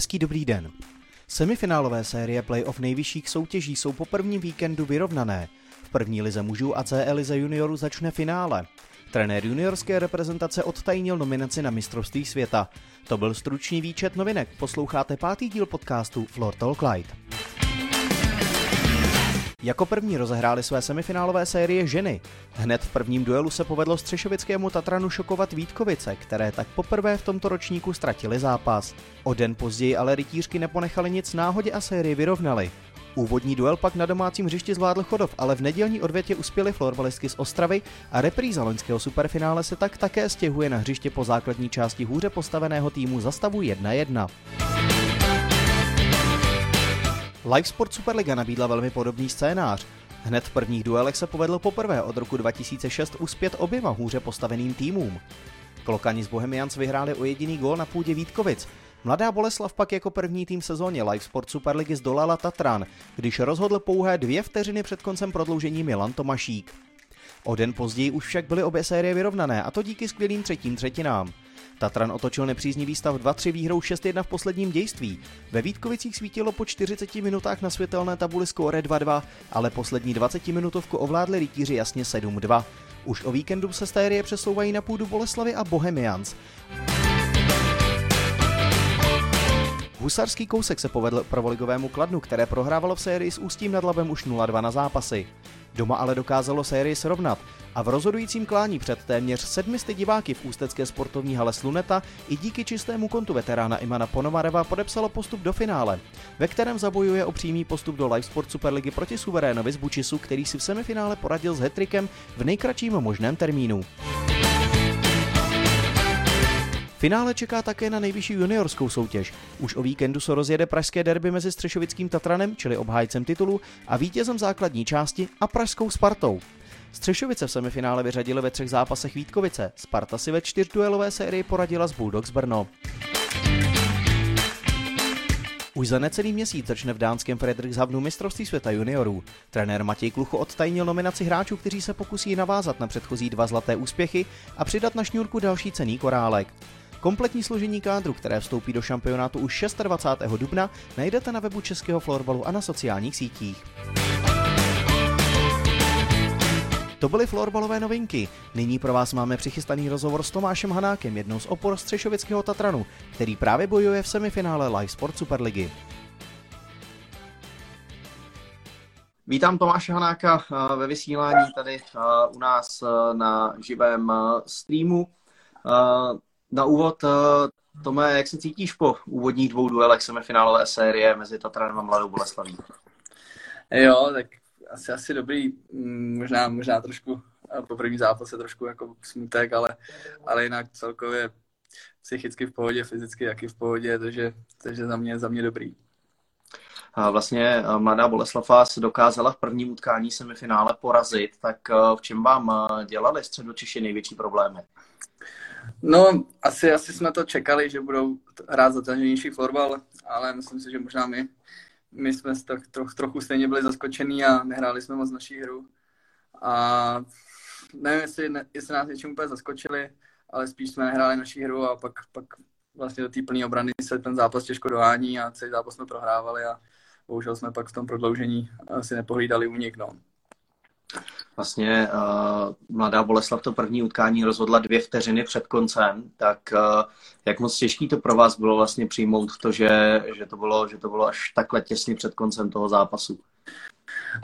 Hezký dobrý den. Semifinálové série playoff nejvyšších soutěží jsou po prvním víkendu vyrovnané. V první lize mužů a CE lize juniorů začne finále. Trenér juniorské reprezentace odtajnil nominaci na mistrovství světa. To byl stručný výčet novinek. Posloucháte pátý díl podcastu Floor Talk Light. Jako první rozehráli své semifinálové série ženy. Hned v prvním duelu se povedlo střešovickému Tatranu šokovat Vítkovice, které tak poprvé v tomto ročníku ztratili zápas. O den později ale rytířky neponechali nic náhodě a sérii vyrovnali. Úvodní duel pak na domácím hřišti zvládl Chodov, ale v nedělní odvětě uspěli florbalistky z Ostravy a repríza loňského superfinále se tak také stěhuje na hřiště po základní části hůře postaveného týmu za stavu 1-1. Live Sport Superliga nabídla velmi podobný scénář. Hned v prvních duelech se povedlo poprvé od roku 2006 uspět oběma hůře postaveným týmům. Klokani z Bohemians vyhráli o jediný gól na půdě Vítkovic. Mladá Boleslav pak jako první tým sezóně Live Sport Superligy zdolala Tatran, když rozhodl pouhé dvě vteřiny před koncem prodloužení Milan Tomašík. O den později už však byly obě série vyrovnané, a to díky skvělým třetím třetinám. Tatran otočil nepříznivý stav 2-3 výhrou 6-1 v posledním dějství. Ve Vítkovicích svítilo po 40 minutách na světelné tabuli skóre 2-2, ale poslední 20 minutovku ovládli rytíři jasně 7-2. Už o víkendu se série přesouvají na půdu Boleslavy a Bohemians. Husarský kousek se povedl prvoligovému Kladnu, které prohrávalo v sérii s Ústím nad Labem už 0-2 na zápasy. Doma ale dokázalo sérii srovnat a v rozhodujícím klání před téměř 700 diváky v ústecké sportovní hale Sluneta i díky čistému kontu veterána Imana Ponomareva podepsalo postup do finále, ve kterém zabojuje o přímý postup do Live Sport Superligy proti suverénovi z Bučisu, který si v semifinále poradil s hetrikem v nejkratším možném termínu. Finále čeká také na nejvyšší juniorskou soutěž. Už o víkendu se rozjede pražské derby mezi Střešovickým Tatranem, čili obhájcem titulu, a vítězem základní části a pražskou Spartou. Střešovice v semifinále vyřadili ve třech zápasech Vítkovice. Sparta si ve čtyřduelové sérii poradila s Bulldogs Brno. Už za necelý měsíc začne v dánském Frederikshavnu mistrovství světa juniorů. Trenér Matěj Klucho odtajnil nominaci hráčů, kteří se pokusí navázat na předchozí dva zlaté úspěchy a přidat na šňůrku další cený korálek. Kompletní složení kádru, které vstoupí do šampionátu už 26. dubna, najdete na webu Českého florbalu a na sociálních sítích. To byly florbalové novinky. Nyní pro vás máme přichystaný rozhovor s Tomášem Hanákem, jednou z opor Střešovického Tatranu, který právě bojuje v semifinále Live Sport Superligy. Vítám Tomáše Hanáka eh, ve vysílání tady eh, u nás eh, na živém streamu. Na úvod, Tome, jak se cítíš po úvodních dvou duelech semifinálové série mezi Tatranem a Mladou Boleslaví? Jo, tak asi, asi dobrý, mm, možná, možná trošku po první zápase trošku jako smutek, ale, ale jinak celkově psychicky v pohodě, fyzicky taky v pohodě, takže, takže za, mě, za mě dobrý. A vlastně mladá Boleslav vás dokázala v prvním utkání semifinále porazit, tak v čem vám dělali středočiši největší problémy? No, asi, asi jsme to čekali, že budou hrát zatěženější florbal, ale myslím si, že možná my my jsme tak troch, trochu stejně byli zaskočení a nehráli jsme moc naší hru. A nevím, jestli, ne, jestli nás něčím úplně zaskočili, ale spíš jsme nehráli naší hru a pak, pak vlastně do té plné obrany se ten zápas těžko dohání a celý zápas jsme prohrávali a bohužel jsme pak v tom prodloužení asi nepohlídali únik. No. Vlastně uh, mladá Boleslav to první utkání rozhodla dvě vteřiny před koncem, tak uh, jak moc těžký to pro vás bylo vlastně přijmout to, že, že, to bylo, že to bylo až takhle těsně před koncem toho zápasu?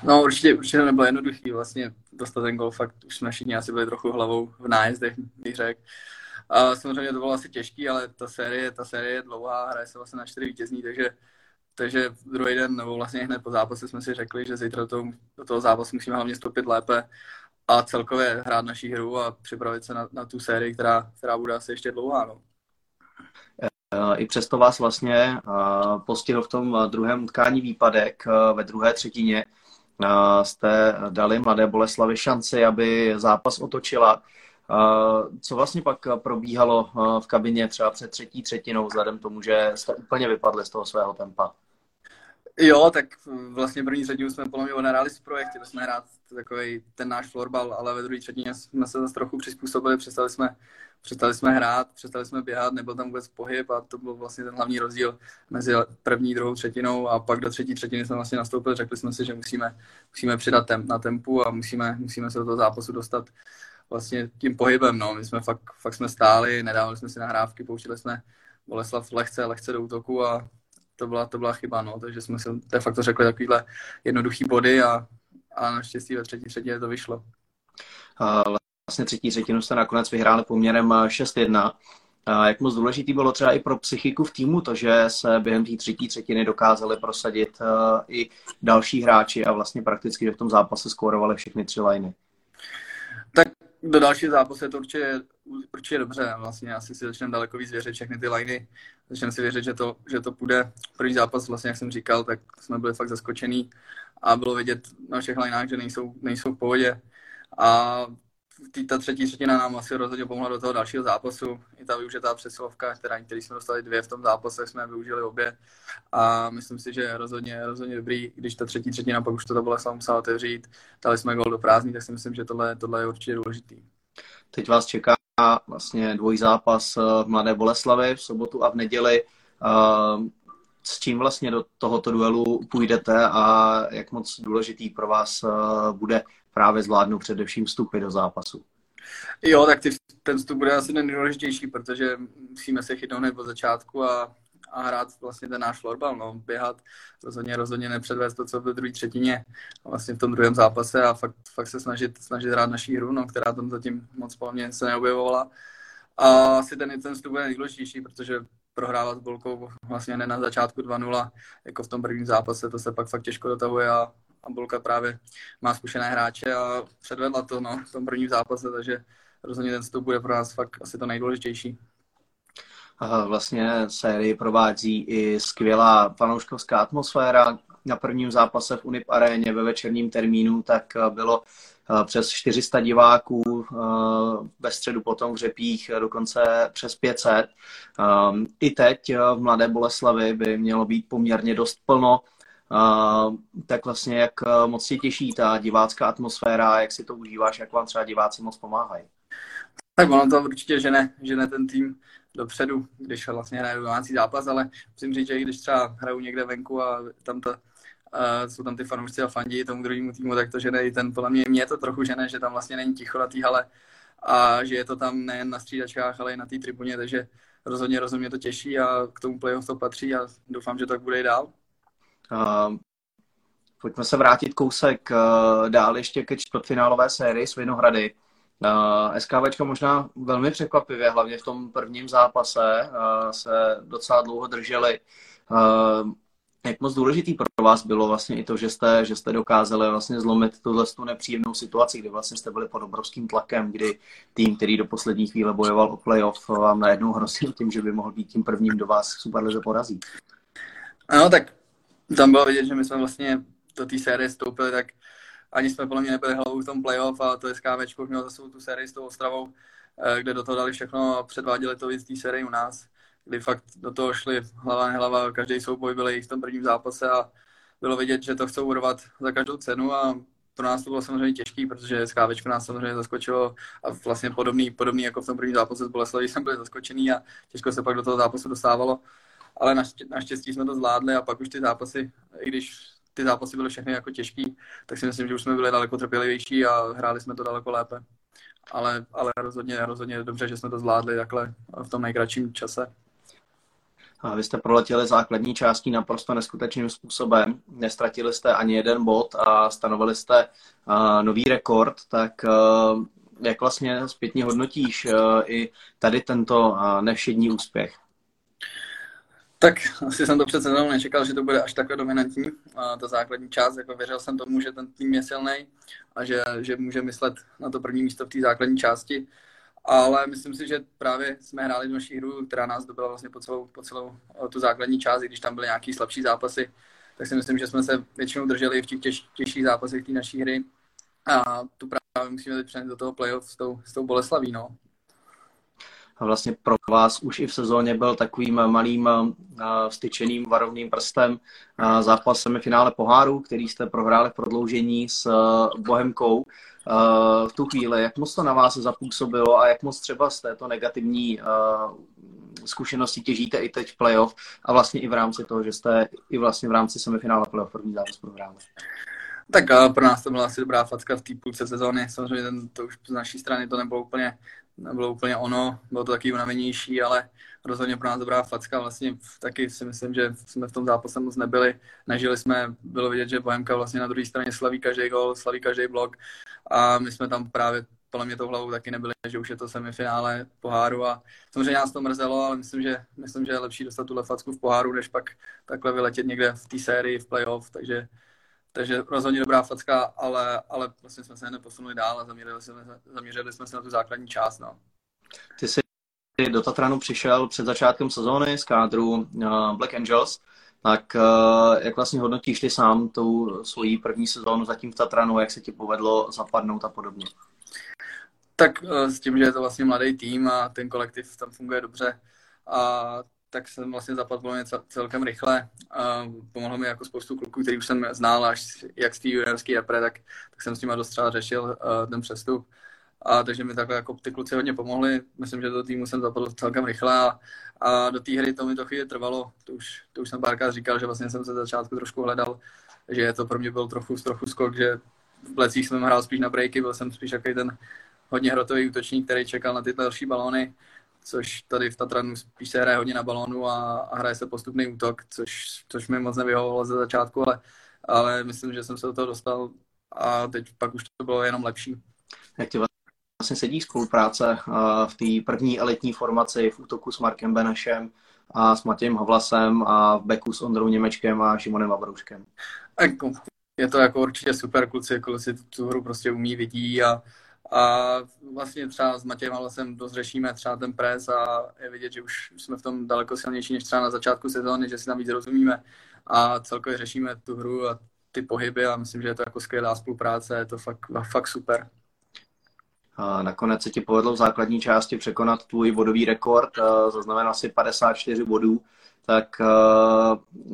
No určitě, určitě nebylo jednoduchý vlastně dostat ten gol, fakt už jsme všichni asi byli trochu hlavou v nájezdech, bych řekl. A samozřejmě to bylo asi těžký, ale ta série, ta série je dlouhá, hraje se vlastně na čtyři vítězní, takže takže druhý den, nebo vlastně hned po zápase jsme si řekli, že zítra do toho, do toho zápasu musíme hlavně stoupit lépe a celkově hrát naší hru a připravit se na, na tu sérii, která, která bude asi ještě dlouhá. No. I přesto vás vlastně postihl v tom druhém utkání výpadek ve druhé třetině. Jste dali Mladé Boleslavi šanci, aby zápas otočila. Co vlastně pak probíhalo v kabině třeba před třetí třetinou, vzhledem tomu, že jste úplně vypadli z toho svého tempa? Jo, tak vlastně první třetinu jsme podle mě odehráli z projekt, chtěli jsme hrát takový ten náš florbal, ale ve druhé třetině jsme se zase trochu přizpůsobili, přestali jsme, přestali jsme hrát, přestali jsme běhat, nebyl tam vůbec pohyb a to byl vlastně ten hlavní rozdíl mezi první druhou třetinou a pak do třetí třetiny jsme vlastně nastoupili, řekli jsme si, že musíme, musíme přidat temp na tempu a musíme, musíme se do toho zápasu dostat vlastně tím pohybem, no. My jsme fakt, fakt jsme stáli, nedávali jsme si nahrávky, pouštili jsme Boleslav lehce, lehce do útoku a to byla, to byla chyba, no. Takže jsme si de facto řekli takovýhle jednoduchý body a, a naštěstí ve třetí třetině to vyšlo. Vlastně třetí třetinu jste nakonec vyhráli poměrem 6-1. Jak moc důležitý bylo třeba i pro psychiku v týmu to, že se během té třetí třetiny dokázali prosadit i další hráči a vlastně prakticky v tom zápase skórovali všechny tři liny? Tak do dalšího zápasu je to určitě, určitě dobře. Vlastně asi si začneme daleko víc věřit všechny ty liny. Začneme si věřit, že to, že to půjde. První zápas, vlastně, jak jsem říkal, tak jsme byli fakt zaskočený a bylo vidět na všech linách, že nejsou, nejsou v pohodě. A ta třetí třetina nám asi rozhodně pomohla do toho dalšího zápasu. I ta využitá přesilovka, která, který jsme dostali dvě v tom zápase, jsme využili obě. A myslím si, že rozhodně, rozhodně dobrý, když ta třetí třetina pak už to byla musela otevřít. Dali jsme gol do prázdní, tak si myslím, že tohle, tohle je určitě důležitý. Teď vás čeká vlastně dvojí zápas v Mladé Boleslavi v sobotu a v neděli. S čím vlastně do tohoto duelu půjdete a jak moc důležitý pro vás bude právě zvládnout především vstupy do zápasu. Jo, tak ty, ten vstup bude asi nejdůležitější, protože musíme se chytnout hned od začátku a, a hrát vlastně ten náš florbal, no, běhat, rozhodně, rozhodně nepředvést to, co v druhé třetině, vlastně v tom druhém zápase a fakt, fakt se snažit, snažit hrát naší hru, no, která tam zatím moc mě se neobjevovala. A asi ten, ten vstup bude nejdůležitější, protože prohrávat Bolkou vlastně ne na začátku 2-0, jako v tom prvním zápase, to se pak fakt těžko dotahuje a a Bolka právě má zkušené hráče a předvedla to no, v tom prvním zápase, takže rozhodně ten vstup bude pro nás fakt asi to nejdůležitější. Vlastně sérii provádí i skvělá fanouškovská atmosféra. Na prvním zápase v Unip aréně ve večerním termínu tak bylo eh, přes 400 diváků, eh, ve středu potom v Řepích dokonce přes 500. Ehm, I teď v Mladé Boleslavi by mělo být poměrně dost plno tak vlastně jak eh, moc si těší ta divácká atmosféra, jak si to užíváš, jak vám třeba diváci moc pomáhají? Tak ono to určitě žene, žene ten tým dopředu, když vlastně hraje domácí zápas, ale musím říct, že když třeba hrajou někde venku a tam to, uh, jsou tam ty fanoušci a fandí tomu druhému týmu, tak to žene i ten, podle mě, mě to trochu žene, že tam vlastně není ticho na té hale a že je to tam nejen na střídačkách, ale i na té tribuně, takže rozhodně, rozhodně to těší a k tomu playoff to patří a doufám, že tak bude i dál. Uh, pojďme se vrátit kousek uh, dál ještě ke čtvrtfinálové sérii s Vinohrady. Uh, SKVčka možná velmi překvapivě, hlavně v tom prvním zápase uh, se docela dlouho drželi. Uh, jak moc důležitý pro vás bylo vlastně i to, že jste, že jste dokázali vlastně zlomit tuhle tu nepříjemnou situaci, kdy vlastně jste byli pod obrovským tlakem, kdy tým, který do poslední chvíle bojoval o playoff, vám najednou hrozil tím, že by mohl být tím prvním, do vás Superlize porazí. No tak tam bylo vidět, že my jsme vlastně do té série stoupili, tak ani jsme podle mě nebyli hlavou v tom playoff a to SKV mělo za sebou tu sérii s tou Ostravou, eh, kde do toho dali všechno a předváděli to víc té sérii u nás, kdy fakt do toho šli hlava hlava, každý souboj byl i v tom prvním zápase a bylo vidět, že to chcou urvat za každou cenu a pro nás to bylo samozřejmě těžký, protože SKV nás samozřejmě zaskočilo a vlastně podobný, podobný jako v tom prvním zápase s Boleslaví jsem byl zaskočený a těžko se pak do toho zápasu dostávalo ale naštěstí jsme to zvládli a pak už ty zápasy, i když ty zápasy byly všechny jako těžký, tak si myslím, že už jsme byli daleko trpělivější a hráli jsme to daleko lépe. Ale, ale rozhodně, rozhodně dobře, že jsme to zvládli takhle v tom nejkratším čase. A vy jste proletěli základní částí naprosto neskutečným způsobem. Nestratili jste ani jeden bod a stanovili jste nový rekord, tak jak vlastně zpětně hodnotíš i tady tento nevšední úspěch? Tak asi jsem to přece jenom nečekal, že to bude až takhle dominantní, a ta základní část. Jako věřil jsem tomu, že ten tým je silný a že, že může myslet na to první místo v té základní části. Ale myslím si, že právě jsme hráli naší hru, která nás dobila vlastně po celou, po celou tu základní část, když tam byly nějaký slabší zápasy, tak si myslím, že jsme se většinou drželi v těch těž, těžších zápasech té naší hry. A tu právě musíme teď přenést do toho playoff s tou, s tou Boleslaví. No. Vlastně pro vás už i v sezóně byl takovým malým styčeným varovným prstem zápas semifinále poháru, který jste prohráli v prodloužení s Bohemkou. v tu chvíli, jak moc to na vás zapůsobilo a jak moc třeba z této negativní zkušenosti těžíte i teď v playoff a vlastně i v rámci toho, že jste i vlastně v rámci semifinále playoff první zápas prohráli. Tak pro nás to byla asi dobrá facka v té půlce sezóny. Samozřejmě ten, to už z naší strany to nebylo úplně, nebylo úplně ono, bylo to taky unavenější, ale rozhodně pro nás dobrá facka. Vlastně taky si myslím, že jsme v tom zápase moc nebyli. Nežili jsme, bylo vidět, že Bohemka vlastně na druhé straně slaví každý gol, slaví každý blok a my jsme tam právě podle mě to hlavou taky nebyli, že už je to semifinále poháru a samozřejmě nás to mrzelo, ale myslím, že, myslím, že je lepší dostat tuhle facku v poháru, než pak takhle vyletět někde v té sérii, v playoff, takže takže rozhodně dobrá facka, ale, ale vlastně jsme se neposunuli dál a zaměřili jsme, zaměřili jsme se na tu základní část. No. Ty jsi do Tatranu přišel před začátkem sezóny z kádru uh, Black Angels, tak uh, jak vlastně hodnotíš ty sám tou svojí první sezónu zatím v Tatranu, jak se ti povedlo zapadnout a podobně? Tak uh, s tím, že je to vlastně mladý tým a ten kolektiv tam funguje dobře a tak jsem vlastně zapadl mě celkem rychle. A pomohlo mi jako spoustu kluků, který už jsem znal, až jak z té juniorské repre, tak, tak jsem s nimi dost třeba řešil uh, ten přestup. A takže mi takhle jako ty kluci hodně pomohli. Myslím, že do týmu jsem zapadl celkem rychle a, a do té hry to mi to chvíli trvalo. To už, to už jsem párkrát říkal, že vlastně jsem se začátku trošku hledal, že to pro mě byl trochu, trochu skok, že v plecích jsem hrál spíš na breaky, byl jsem spíš takový ten hodně hrotový útočník, který čekal na ty další balóny což tady v Tatranu spíš se hraje hodně na balónu a, a hraje se postupný útok, což, což mi moc nevyhovovalo ze začátku, ale, ale myslím, že jsem se do toho dostal a teď pak už to bylo jenom lepší. Jak ti vlastně sedí spolupráce v té první elitní formaci v útoku s Markem Benešem a s Matějem Havlasem a v beku s Ondrou Němečkem a Šimonem Vabrouškem? Jako, je to jako určitě super, kluci, kluci tu hru prostě umí, vidí a, a vlastně třeba s Matějem Halasem dost řešíme třeba ten pres a je vidět, že už jsme v tom daleko silnější než třeba na začátku sezóny, že si tam víc rozumíme a celkově řešíme tu hru a ty pohyby a myslím, že je to jako skvělá spolupráce, je to fakt, fakt super. A nakonec se ti povedlo v základní části překonat tvůj bodový rekord, zaznamenal si 54 bodů, tak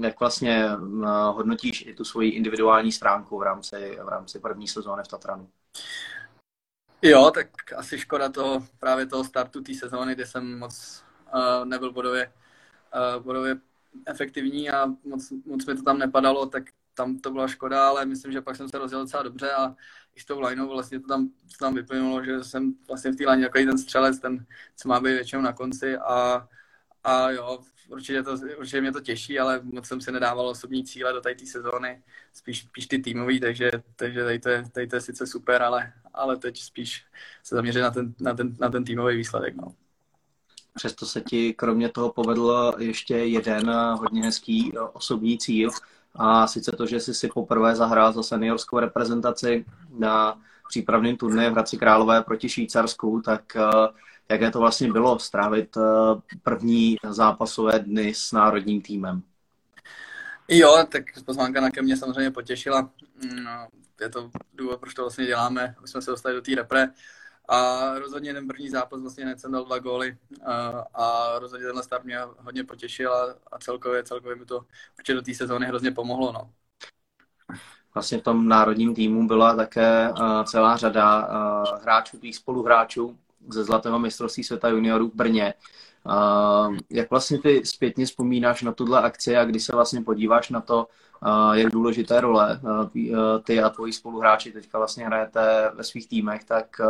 jak vlastně hodnotíš i tu svoji individuální stránku v rámci, v rámci první sezóny v Tatranu? Jo, tak asi škoda toho, právě toho startu té sezóny, kde jsem moc uh, nebyl bodově, uh, bodově efektivní a moc, moc mi to tam nepadalo, tak tam to byla škoda, ale myslím, že pak jsem se rozjel docela dobře a i s tou lineou vlastně to tam, to tam vyplynulo, že jsem vlastně v té line jako ten střelec, ten, co má být většinou na konci a, a jo, určitě, to, určitě mě to těší, ale moc jsem si nedával osobní cíle do té sezóny, spíš, spíš ty týmový, takže, takže tady, to je, tady to je sice super, ale, ale teď spíš se zaměřit na ten, na ten, na ten týmový výsledek. No. Přesto se ti kromě toho povedl ještě jeden hodně hezký osobní cíl, a sice to, že jsi si poprvé zahrál za seniorskou reprezentaci na přípravném turnaji v Hradci Králové proti Švýcarsku, tak jaké to vlastně bylo strávit eh, první zápasové dny s národním týmem? Jo, tak pozvánka na ke mě samozřejmě potěšila. Mm, no, je to důvod, proč to vlastně děláme. My jsme se dostali do té repre a rozhodně ten první zápas vlastně hned jsem dal dva góly a, a rozhodně tenhle start mě hodně potěšil a, a celkově, celkově mi to určitě do té sezóny hrozně pomohlo. No. Vlastně v tom národním týmu byla také uh, celá řada hráčů, tvých spoluhráčů, ze Zlatého mistrovství světa juniorů v Brně. Jak vlastně ty zpětně vzpomínáš na tuhle akci a když se vlastně podíváš na to, jak důležité role ty a tvoji spoluhráči teďka vlastně hrajete ve svých týmech, tak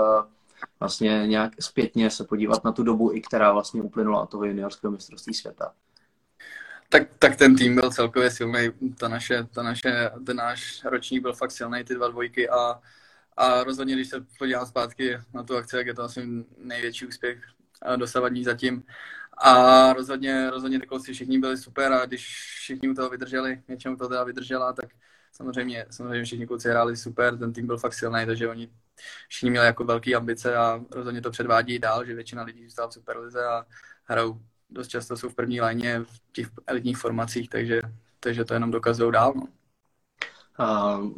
vlastně nějak zpětně se podívat na tu dobu, i která vlastně uplynula toho juniorského mistrovství světa. Tak, tak ten tým byl celkově silný, ta naše, ta naše, ten náš ročník byl fakt silný, ty dva dvojky a a rozhodně, když se podívám zpátky na tu akci, jak je to asi největší úspěch dosavadní zatím. A rozhodně, rozhodně ty kluci všichni byli super a když všichni u toho vydrželi, většinou to teda vydržela, tak samozřejmě, samozřejmě všichni kluci hráli super, ten tým byl fakt silný, takže oni všichni měli jako velké ambice a rozhodně to předvádí dál, že většina lidí zůstala v superlize a hrajou dost často jsou v první léně v těch elitních formacích, takže, takže to jenom dokazují dál. No. Uh,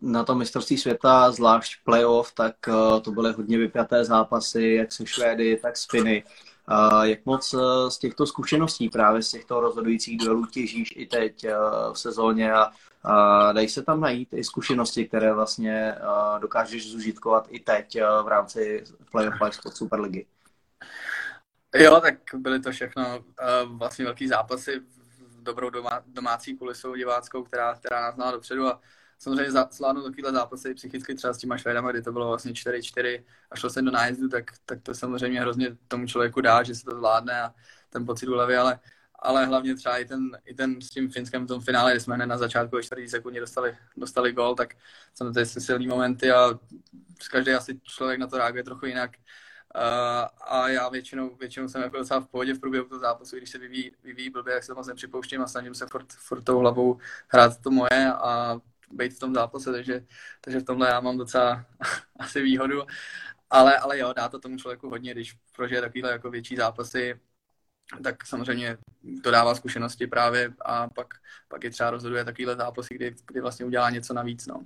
na to mistrovství světa, zvlášť playoff, tak to byly hodně vypjaté zápasy, jak se Švédy, tak s Finy. Jak moc z těchto zkušeností, právě z těchto rozhodujících duelů těžíš i teď v sezóně a dají se tam najít i zkušenosti, které vlastně dokážeš zužitkovat i teď v rámci playoff Live Superligy. Jo, tak byly to všechno vlastně velký zápasy dobrou doma, domácí kulisou diváckou, která, která nás znala dopředu a samozřejmě zvládnout takovýhle zápasy psychicky třeba s těma Švédama, kdy to bylo vlastně 4-4 a šlo se do nájezdu, tak, tak to samozřejmě hrozně tomu člověku dá, že se to zvládne a ten pocit úlevy, ale ale hlavně třeba i ten, i ten s tím Finskem v tom finále, kdy jsme hned na začátku ve 40 sekundě dostali, dostali gol, tak jsou to silný momenty a každý asi člověk na to reaguje trochu jinak. Uh, a já většinou, většinou jsem jako docela v pohodě v průběhu toho zápasu, když se vyvíjí, vyvíjí blbě, jak se moc nepřipouštím a snažím se furt, furt tou hlavou hrát to moje a být v tom zápase, takže, takže v tomhle já mám docela asi výhodu. Ale, ale jo, dá to tomu člověku hodně, když prožije takovýhle jako větší zápasy, tak samozřejmě to dává zkušenosti právě a pak, pak je třeba rozhoduje takovýhle zápasy, kdy, kdy vlastně udělá něco navíc. No.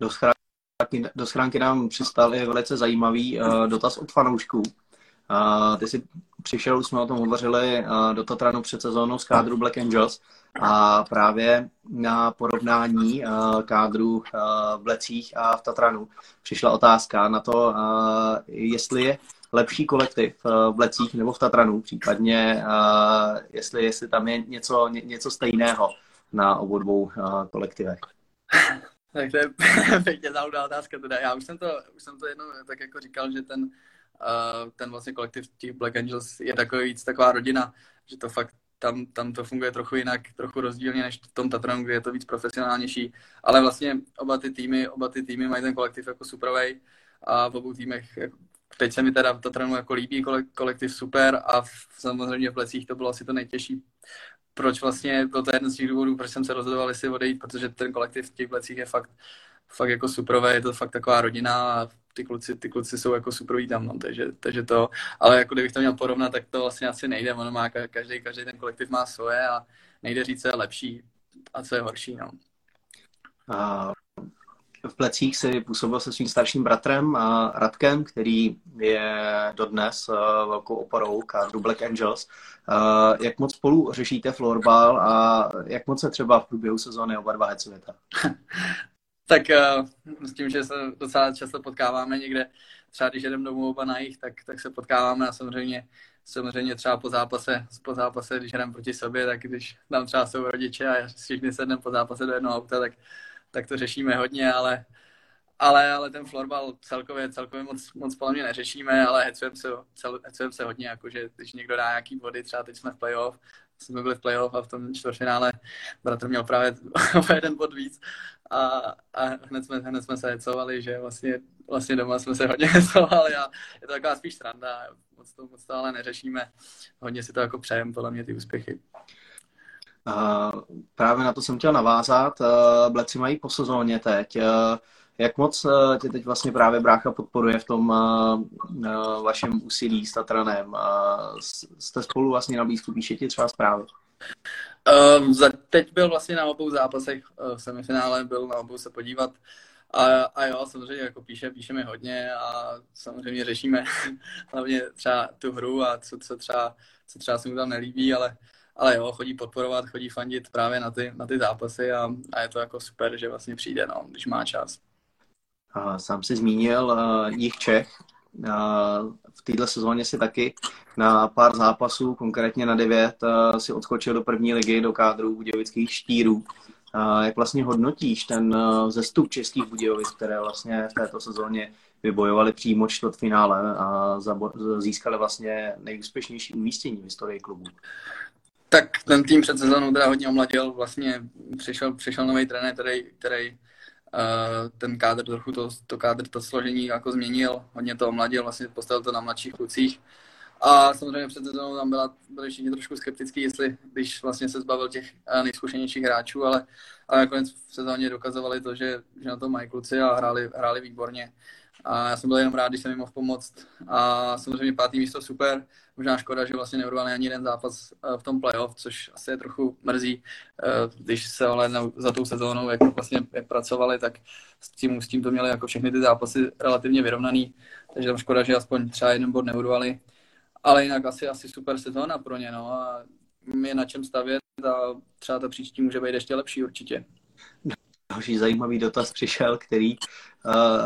Do, schránky, do schránky nám přistal je velice zajímavý uh, dotaz od fanoušků. Uh, ty jsi přišel, už jsme o tom hovořili, uh, do Tatranu před sezónou z kádru Black Angels a právě na porovnání uh, kádru uh, v Blecích a v Tatranu přišla otázka na to, jestli je lepší kolektiv eh, v Lecích nebo v Tatranu, případně jestli, jestli tam je něco, ně, něco stejného na obou dvou kolektivech. tak to je pěkně otázka teda. Já už jsem to, už jsem to jednou tak jako říkal, že ten, ten vlastně kolektiv těch Black Angels je takový víc taková rodina, že to fakt tam, tam to funguje trochu jinak, trochu rozdílně než v tom Tatranu, kde je to víc profesionálnější. Ale vlastně oba ty týmy, oba ty týmy mají ten kolektiv jako superovej a v obou týmech teď se mi teda to trénu jako líbí, kolektiv super a v, samozřejmě v Plecích to bylo asi to nejtěžší. Proč vlastně, to je jeden z těch důvodů, proč jsem se rozhodoval, jestli odejít, protože ten kolektiv v těch Plecích je fakt, fakt jako superové, je to fakt taková rodina a ty kluci, ty kluci jsou jako superoví tam, no, takže, takže to, ale jako kdybych to měl porovnat, tak to vlastně asi nejde, ono má každý, každý ten kolektiv má svoje a nejde říct, co je lepší a co je horší, no. A v plecích si působil se svým starším bratrem a Radkem, který je dodnes uh, velkou oporou kádru Black Angels. Uh, jak moc spolu řešíte florbal a jak moc se třeba v průběhu sezóny oba dva hecujete? tak uh, s tím, že se docela často potkáváme někde, třeba když jedeme domů oba na jich, tak, tak se potkáváme a samozřejmě samozřejmě třeba po zápase, po zápase, když jdeme proti sobě, tak když tam třeba jsou rodiče a všichni sedneme po zápase do jednoho auta, tak tak to řešíme hodně, ale, ale, ale ten florbal celkově, celkově moc, moc podle mě neřešíme, ale hecujeme se, cel, hecujeme se hodně, jakože když někdo dá nějaký body, třeba teď jsme v playoff, jsme byli v playoff a v tom čtvrtfinále bratr měl právě o jeden bod víc a, a hned, jsme, hned jsme se hecovali, že vlastně, vlastně doma jsme se hodně hecovali a je to taková spíš sranda, moc to, moc to ale neřešíme, hodně si to jako přejeme, podle mě ty úspěchy. Uh, právě na to jsem chtěl navázat. Uh, Bleci mají po sezóně teď. Uh, jak moc uh, tě teď vlastně právě brácha podporuje v tom uh, uh, vašem úsilí s Tatranem? Jste spolu vlastně na blízku, píše ti třeba zprávy? Um, za, teď byl vlastně na obou zápasech v semifinále, byl na obou se podívat. A, a jo, samozřejmě jako píše, píšeme hodně a samozřejmě řešíme hlavně třeba tu hru a co, co, třeba, co třeba se mu tam nelíbí, ale ale jo, chodí podporovat, chodí fandit právě na ty, na ty zápasy a, a je to jako super, že vlastně přijde, no, když má čas. Sám si zmínil uh, jich Čech. Uh, v této sezóně si taky na pár zápasů, konkrétně na devět, uh, si odskočil do první ligy, do kádru Budějovických štírů. Jak vlastně hodnotíš ten zestup českých Budějovic, které vlastně v této sezóně vybojovali přímo čtvrtfinále a získali vlastně nejúspěšnější umístění v historii klubu? Tak ten tým před sezónou teda hodně omladil, vlastně přišel, přišel nový trenér, který, který ten kádr trochu to, to kádr, to složení jako změnil, hodně to omladil, vlastně postavil to na mladších klucích A samozřejmě před sezónou tam byla, byli všichni trošku skeptický, jestli, když vlastně se zbavil těch eh, nejzkušenějších hráčů, ale, ale nakonec v sezóně dokazovali to, že, že na to mají kluci a hráli, hráli výborně. A já jsem byl jenom rád, když jsem jim mohl pomoct. A samozřejmě pátý místo super. Možná škoda, že vlastně neurvali ani jeden zápas eh, v tom playoff, což asi je trochu mrzí, eh, když se ale za tou sezónou, jak vlastně pracovali, tak s tím, s tím to měli jako všechny ty zápasy relativně vyrovnaný. Takže tam škoda, že aspoň třeba jeden bod neurvali. Ale jinak asi, asi super sezóna pro ně, no. A je na čem stavět a třeba ta příští může být ještě lepší určitě. Další zajímavý dotaz přišel, který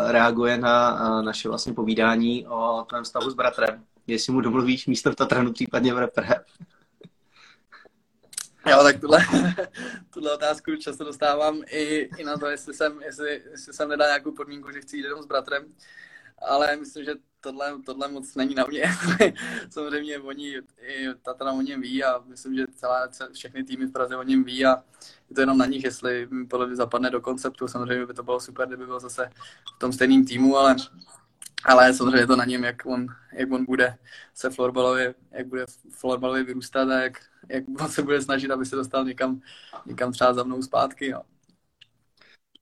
reaguje na uh, naše vlastně povídání o tvém stavu s bratrem. Jestli mu domluvíš místo v Tatranu, případně v repre. Jo, tak tuhle, tuhle otázku často dostávám i, i na to, jestli jsem, jestli, jestli jsem nedal nějakou podmínku, že chci jít jenom s bratrem. Ale myslím, že tohle, tohle moc není na mě. Samozřejmě oni, i Tatra o něm ví a myslím, že celé, všechny týmy v Praze o něm ví a je to jenom na nich, jestli podle zapadne do konceptu. Samozřejmě by to bylo super, kdyby byl zase v tom stejném týmu, ale ale samozřejmě je to na něm, jak on, jak on bude se florbalově, jak bude florbalově vyrůstat a jak, jak on se bude snažit, aby se dostal někam, někam třeba za mnou zpátky. Jo.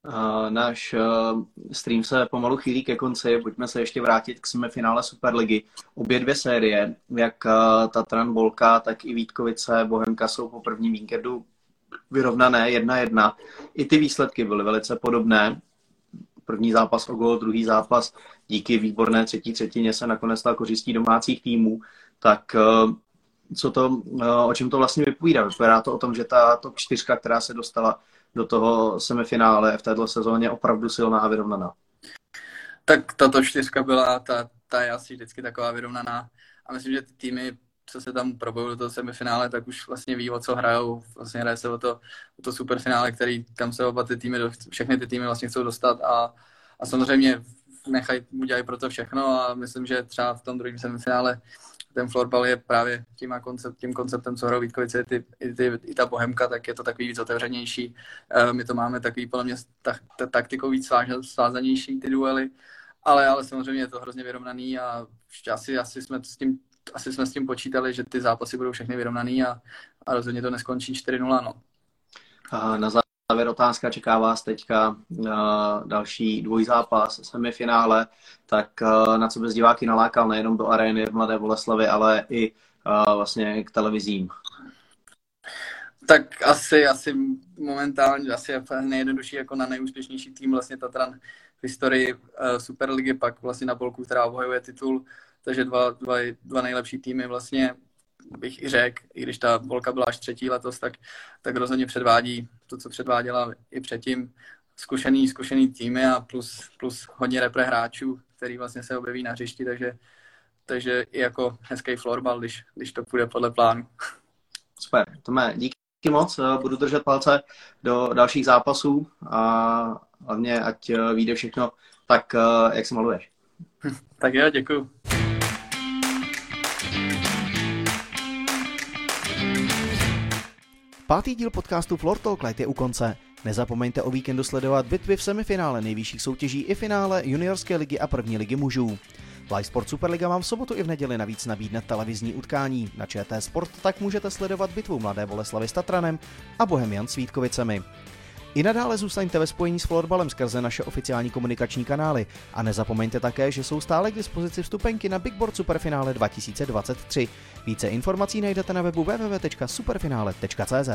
Uh, náš uh, stream se pomalu chýlí ke konci, pojďme se ještě vrátit k semifinále Superligy. Obě dvě série, jak uh, Tatran Volka, tak i Vítkovice, Bohemka jsou po prvním víkendu vyrovnané jedna jedna. I ty výsledky byly velice podobné. První zápas o gol, druhý zápas díky výborné třetí třetině se nakonec stal kořistí domácích týmů. Tak co to, o čem to vlastně vypovídá? Vypovídá to o tom, že ta top čtyřka, která se dostala do toho semifinále v této sezóně opravdu silná a vyrovnaná. Tak tato čtyřka byla, ta, ta je asi vždycky taková vyrovnaná a myslím, že ty týmy, co se tam probojují do toho semifinále, tak už vlastně ví, o co hrajou. Vlastně hraje se o to, o to superfinále, který tam se oba ty týmy, všechny ty týmy vlastně chcou dostat a, a samozřejmě nechají, udělají pro to všechno a myslím, že třeba v tom druhém semifinále ten florbal je právě tím, koncept, tím konceptem, co hrajou Vítkovice, ty, i, ty, i ta Bohemka, tak je to takový víc otevřenější. Eh, my to máme takový podle mě tak, taktikou víc svázanější ty duely, ale, ale samozřejmě je to hrozně vyrovnaný a asi, asi jsme s tím asi jsme s tím počítali, že ty zápasy budou všechny vyrovnaný a, a rozhodně to neskončí 4-0. No. A na závěr otázka, čeká vás teďka další dvojzápas, semifinále, tak na co bys diváky nalákal nejenom do arény v Mladé Boleslavy, ale i vlastně k televizím? Tak asi, asi momentálně, asi je nejjednodušší jako na nejúspěšnější tým vlastně Tatran v historii uh, Superligy, pak vlastně na polku, která obhajuje titul, takže dva, dva, dva nejlepší týmy vlastně bych i řekl, i když ta Volka byla až třetí letos, tak, tak rozhodně předvádí to, co předváděla i předtím. Zkušený, zkušený týmy a plus, plus hodně repre hráčů, který vlastně se objeví na hřišti, takže, takže i jako hezký florbal, když, když to půjde podle plánu. Super, Tome, díky moc, budu držet palce do dalších zápasů a hlavně, ať vyjde všechno tak, jak se maluješ. tak jo, děkuji. Pátý díl podcastu Floor Talk Light je u konce. Nezapomeňte o víkendu sledovat bitvy v semifinále nejvyšších soutěží i finále juniorské ligy a první ligy mužů. Live Sport Superliga vám v sobotu i v neděli navíc nabídne televizní utkání. Na ČT Sport tak můžete sledovat bitvu Mladé Boleslavy s Tatranem a Bohemian s Vítkovicemi. I nadále zůstaňte ve spojení s florbalem skrze naše oficiální komunikační kanály a nezapomeňte také, že jsou stále k dispozici vstupenky na Big Board Superfinále 2023. Více informací najdete na webu www.superfinale.cz.